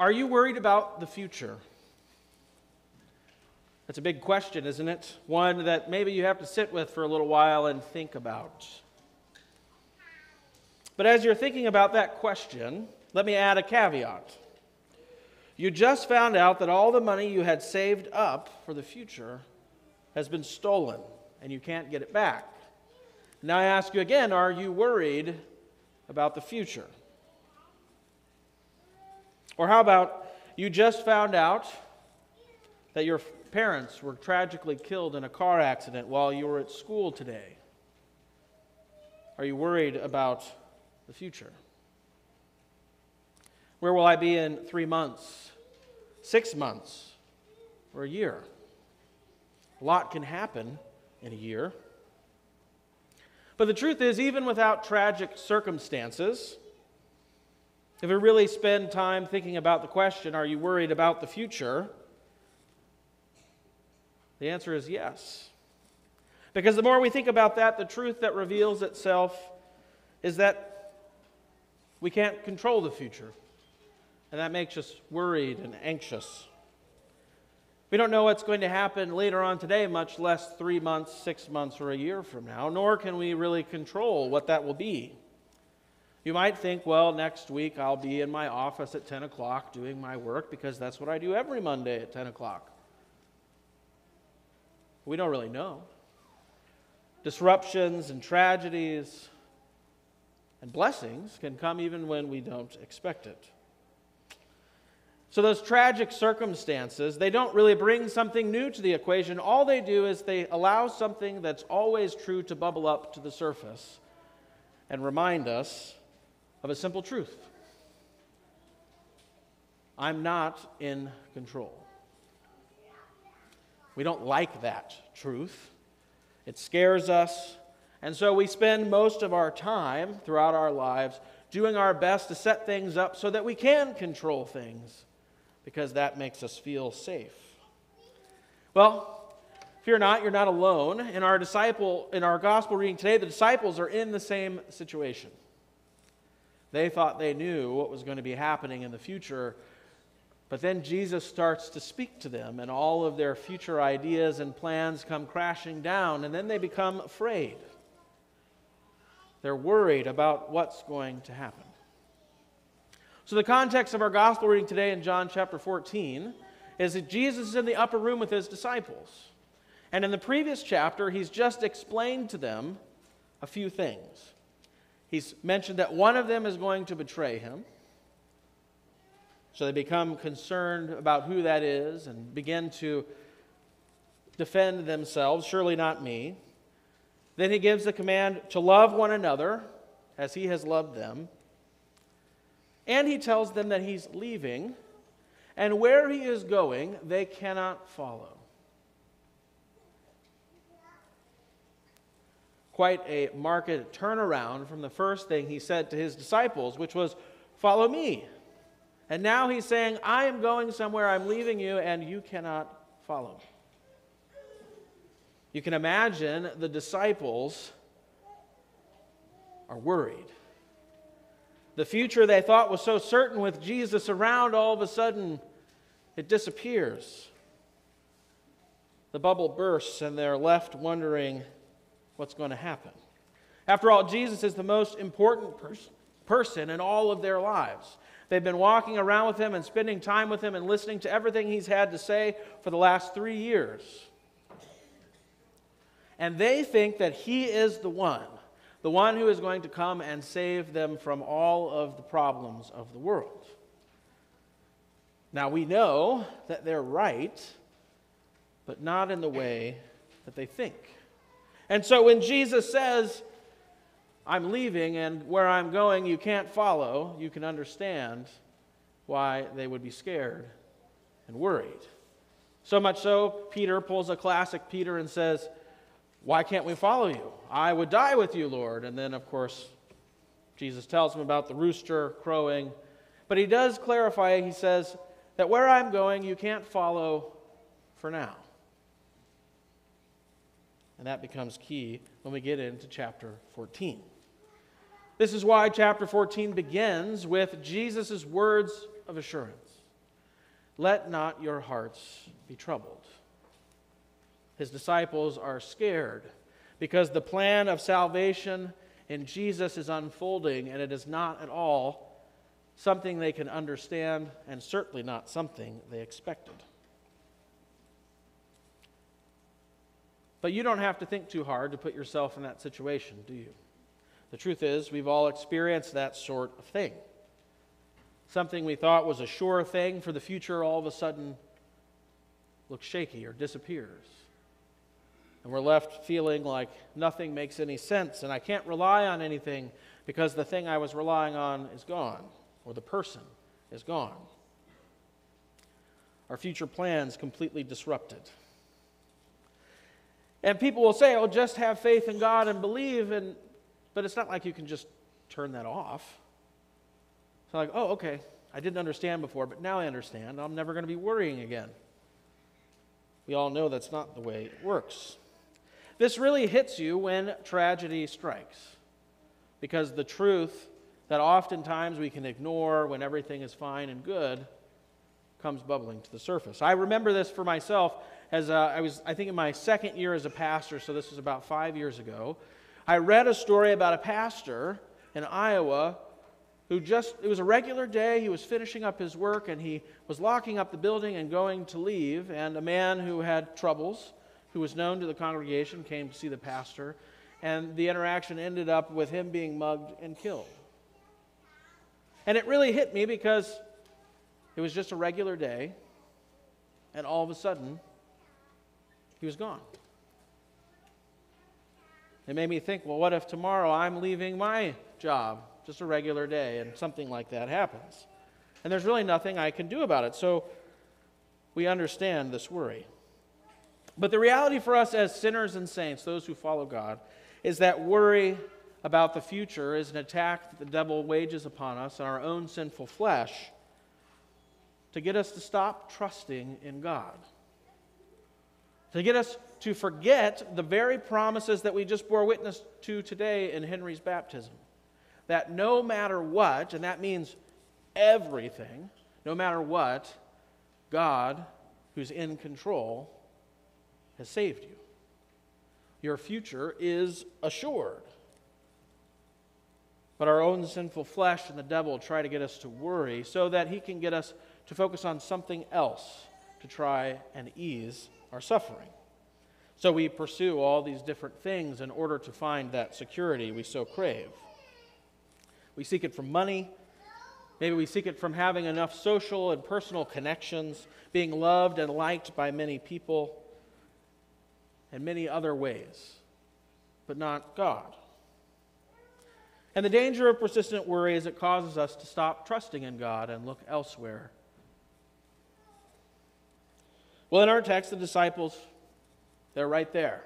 Are you worried about the future? That's a big question, isn't it? One that maybe you have to sit with for a little while and think about. But as you're thinking about that question, let me add a caveat. You just found out that all the money you had saved up for the future has been stolen and you can't get it back. Now I ask you again are you worried about the future? Or how about you just found out that your parents were tragically killed in a car accident while you were at school today? Are you worried about the future? Where will I be in three months, six months, or a year? A lot can happen in a year. But the truth is, even without tragic circumstances, if we really spend time thinking about the question, are you worried about the future? The answer is yes. Because the more we think about that, the truth that reveals itself is that we can't control the future. And that makes us worried and anxious. We don't know what's going to happen later on today, much less three months, six months, or a year from now, nor can we really control what that will be. You might think, well, next week I'll be in my office at 10 o'clock doing my work because that's what I do every Monday at 10 o'clock. We don't really know. Disruptions and tragedies and blessings can come even when we don't expect it. So, those tragic circumstances, they don't really bring something new to the equation. All they do is they allow something that's always true to bubble up to the surface and remind us of a simple truth I'm not in control. We don't like that truth. It scares us. And so we spend most of our time throughout our lives doing our best to set things up so that we can control things because that makes us feel safe. Well, fear not, you're not alone. In our disciple in our gospel reading today, the disciples are in the same situation. They thought they knew what was going to be happening in the future, but then Jesus starts to speak to them, and all of their future ideas and plans come crashing down, and then they become afraid. They're worried about what's going to happen. So, the context of our gospel reading today in John chapter 14 is that Jesus is in the upper room with his disciples. And in the previous chapter, he's just explained to them a few things. He's mentioned that one of them is going to betray him. So they become concerned about who that is and begin to defend themselves. Surely not me. Then he gives the command to love one another as he has loved them. And he tells them that he's leaving, and where he is going, they cannot follow. Quite a marked turnaround from the first thing he said to his disciples, which was, Follow me. And now he's saying, I am going somewhere, I'm leaving you, and you cannot follow me. You can imagine the disciples are worried. The future they thought was so certain with Jesus around, all of a sudden, it disappears. The bubble bursts, and they're left wondering what's going to happen. After all, Jesus is the most important pers- person in all of their lives. They've been walking around with him and spending time with him and listening to everything he's had to say for the last three years. And they think that he is the one, the one who is going to come and save them from all of the problems of the world. Now we know that they're right, but not in the way that they think. And so when Jesus says, I'm leaving, and where I'm going you can't follow, you can understand why they would be scared and worried. So much so, Peter pulls a classic Peter and says, Why can't we follow you? I would die with you, Lord. And then, of course, Jesus tells him about the rooster crowing. But he does clarify, he says, that where I'm going, you can't follow for now. And that becomes key when we get into chapter 14. This is why chapter 14 begins with Jesus' words of assurance. Let not your hearts be troubled. His disciples are scared because the plan of salvation in Jesus is unfolding, and it is not at all something they can understand, and certainly not something they expected. But you don't have to think too hard to put yourself in that situation, do you? The truth is, we've all experienced that sort of thing. Something we thought was a sure thing for the future all of a sudden looks shaky or disappears. And we're left feeling like nothing makes any sense, and I can't rely on anything because the thing I was relying on is gone, or the person is gone. Our future plans completely disrupted. And people will say, oh, just have faith in God and believe, and, but it's not like you can just turn that off. It's like, oh, okay, I didn't understand before, but now I understand. I'm never going to be worrying again. We all know that's not the way it works. This really hits you when tragedy strikes. Because the truth that oftentimes we can ignore when everything is fine and good comes bubbling to the surface. I remember this for myself as uh, I was, I think, in my second year as a pastor, so this was about five years ago. I read a story about a pastor in Iowa who just, it was a regular day, he was finishing up his work and he was locking up the building and going to leave, and a man who had troubles who was known to the congregation, came to see the pastor, and the interaction ended up with him being mugged and killed. And it really hit me because it was just a regular day, and all of a sudden, he was gone. It made me think, well, what if tomorrow I'm leaving my job, just a regular day, and something like that happens? And there's really nothing I can do about it. So we understand this worry. But the reality for us as sinners and saints, those who follow God, is that worry about the future is an attack that the devil wages upon us in our own sinful flesh to get us to stop trusting in God. To get us to forget the very promises that we just bore witness to today in Henry's baptism. That no matter what, and that means everything, no matter what, God, who's in control, has saved you. Your future is assured. But our own sinful flesh and the devil try to get us to worry so that he can get us to focus on something else to try and ease our suffering. So we pursue all these different things in order to find that security we so crave. We seek it from money. Maybe we seek it from having enough social and personal connections, being loved and liked by many people and many other ways, but not God. And the danger of persistent worry is it causes us to stop trusting in God and look elsewhere. Well, in our text, the disciples, they're right there.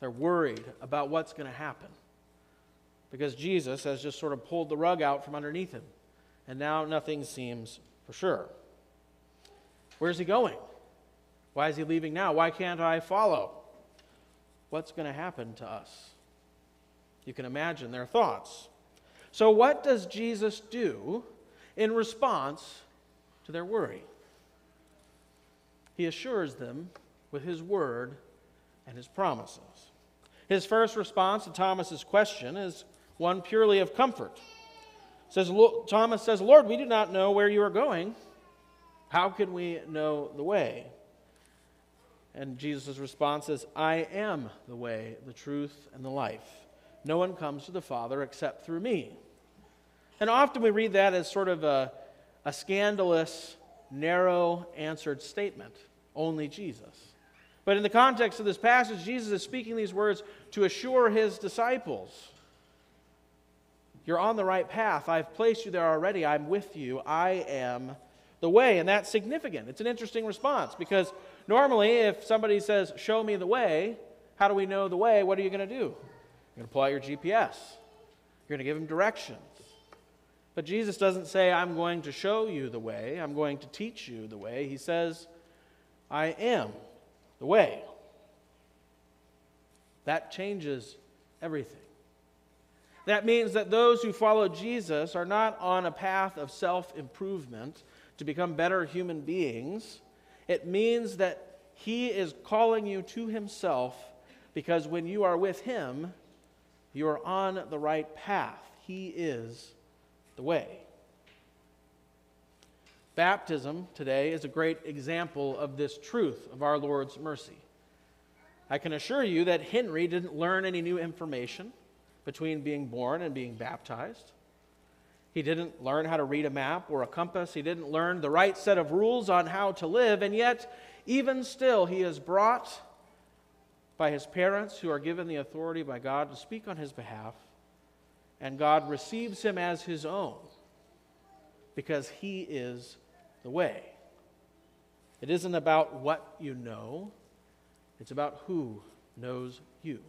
They're worried about what's going to happen because Jesus has just sort of pulled the rug out from underneath him, and now nothing seems for sure. Where's he going? Why is he leaving now? Why can't I follow? what's going to happen to us? You can imagine their thoughts. So, what does Jesus do in response to their worry? He assures them with his word and his promises. His first response to Thomas's question is one purely of comfort. Says, Thomas says, Lord, we do not know where you are going. How can we know the way? And Jesus' response is, I am the way, the truth, and the life. No one comes to the Father except through me. And often we read that as sort of a, a scandalous, narrow answered statement only Jesus. But in the context of this passage, Jesus is speaking these words to assure his disciples You're on the right path. I've placed you there already. I'm with you. I am the way. And that's significant. It's an interesting response because normally, if somebody says, Show me the way, how do we know the way? What are you going to do? You're going to pull out your GPS, you're going to give them directions. But Jesus doesn't say, I'm going to show you the way, I'm going to teach you the way. He says, I am the way. That changes everything. That means that those who follow Jesus are not on a path of self improvement to become better human beings. It means that He is calling you to Himself because when you are with Him, you are on the right path. He is the way. Baptism today is a great example of this truth of our Lord's mercy. I can assure you that Henry didn't learn any new information between being born and being baptized. He didn't learn how to read a map or a compass. He didn't learn the right set of rules on how to live. And yet, even still, he is brought by his parents who are given the authority by God to speak on his behalf. And God receives him as his own because he is the way. It isn't about what you know, it's about who knows you,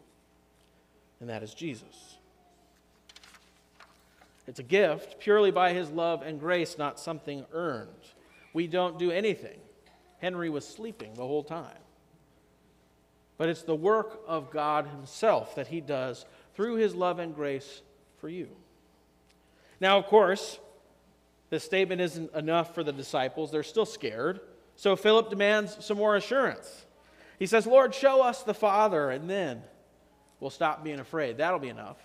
and that is Jesus. It's a gift purely by his love and grace, not something earned. We don't do anything. Henry was sleeping the whole time. But it's the work of God himself that he does through his love and grace for you. Now, of course, this statement isn't enough for the disciples. They're still scared. So Philip demands some more assurance. He says, Lord, show us the Father, and then we'll stop being afraid. That'll be enough.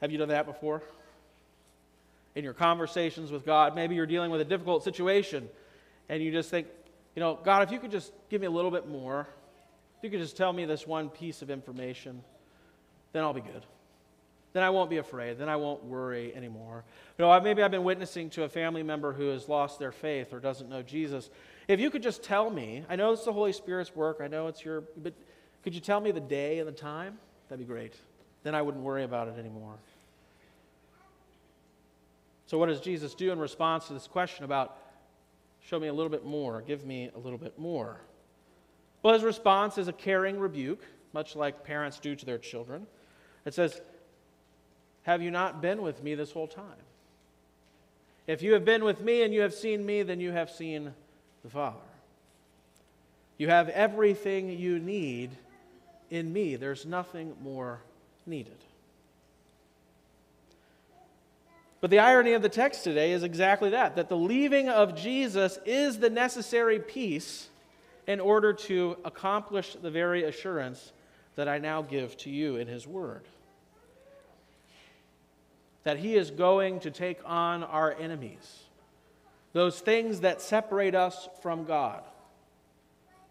Have you done that before? In your conversations with God, maybe you're dealing with a difficult situation, and you just think, you know, God, if you could just give me a little bit more, if you could just tell me this one piece of information, then I'll be good then I won't be afraid. Then I won't worry anymore. You know, maybe I've been witnessing to a family member who has lost their faith or doesn't know Jesus. If you could just tell me, I know it's the Holy Spirit's work, I know it's your, but could you tell me the day and the time? That'd be great. Then I wouldn't worry about it anymore. So, what does Jesus do in response to this question about show me a little bit more, give me a little bit more? Well, his response is a caring rebuke, much like parents do to their children. It says, have you not been with me this whole time? If you have been with me and you have seen me, then you have seen the Father. You have everything you need in me. There's nothing more needed. But the irony of the text today is exactly that that the leaving of Jesus is the necessary piece in order to accomplish the very assurance that I now give to you in His Word that He is going to take on our enemies, those things that separate us from God,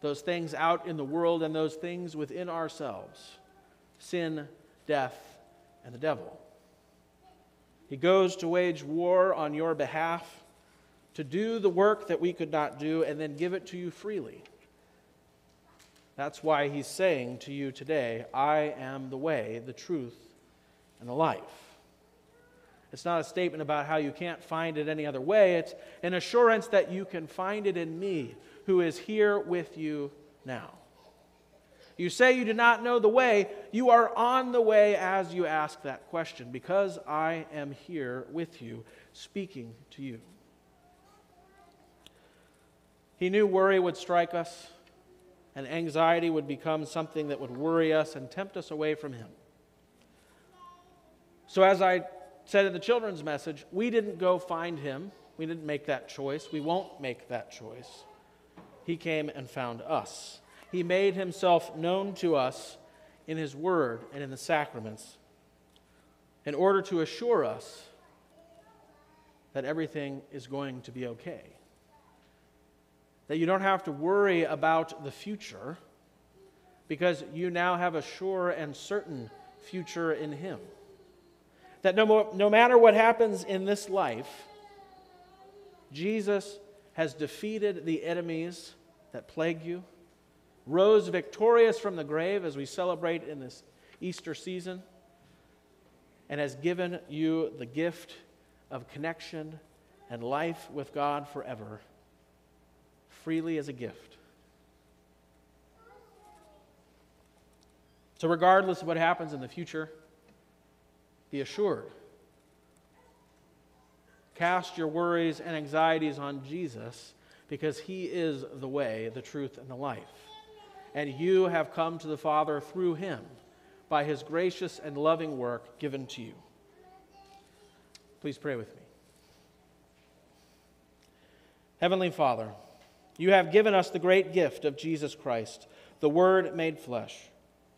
those things out in the world and those things within ourselves sin, death, and the devil. He goes to wage war on your behalf, to do the work that we could not do, and then give it to you freely. That's why he's saying to you today, I am the way, the truth, and the life. It's not a statement about how you can't find it any other way. It's an assurance that you can find it in me, who is here with you now. You say you do not know the way. You are on the way as you ask that question, because I am here with you, speaking to you. He knew worry would strike us, and anxiety would become something that would worry us and tempt us away from Him. So, as I said in the children's message, we didn't go find him. We didn't make that choice. We won't make that choice. He came and found us. He made himself known to us in his word and in the sacraments in order to assure us that everything is going to be okay. That you don't have to worry about the future because you now have a sure and certain future in him that no, more, no matter what happens in this life, Jesus has defeated the enemies that plague you, rose victorious from the grave as we celebrate in this Easter season, and has given you the gift of connection and life with God forever, freely as a gift. So, regardless of what happens in the future, be assured. Cast your worries and anxieties on Jesus because he is the way, the truth, and the life. And you have come to the Father through him by his gracious and loving work given to you. Please pray with me. Heavenly Father, you have given us the great gift of Jesus Christ, the Word made flesh,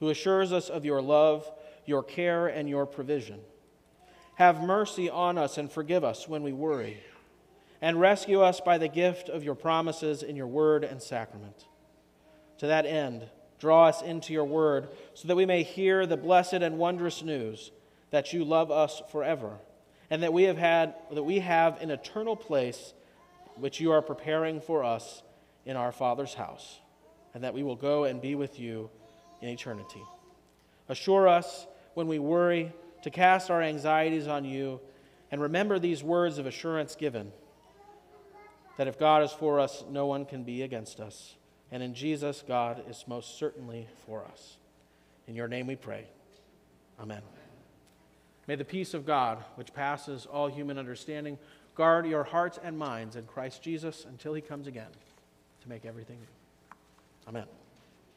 who assures us of your love, your care, and your provision. Have mercy on us and forgive us when we worry, and rescue us by the gift of your promises in your Word and sacrament. To that end, draw us into your Word so that we may hear the blessed and wondrous news that you love us forever, and that we have had that we have an eternal place which you are preparing for us in our Father's house, and that we will go and be with you in eternity. Assure us when we worry to cast our anxieties on you, and remember these words of assurance given that if God is for us, no one can be against us. And in Jesus, God is most certainly for us. In your name we pray. Amen. May the peace of God, which passes all human understanding, guard your hearts and minds in Christ Jesus until he comes again to make everything new. Amen.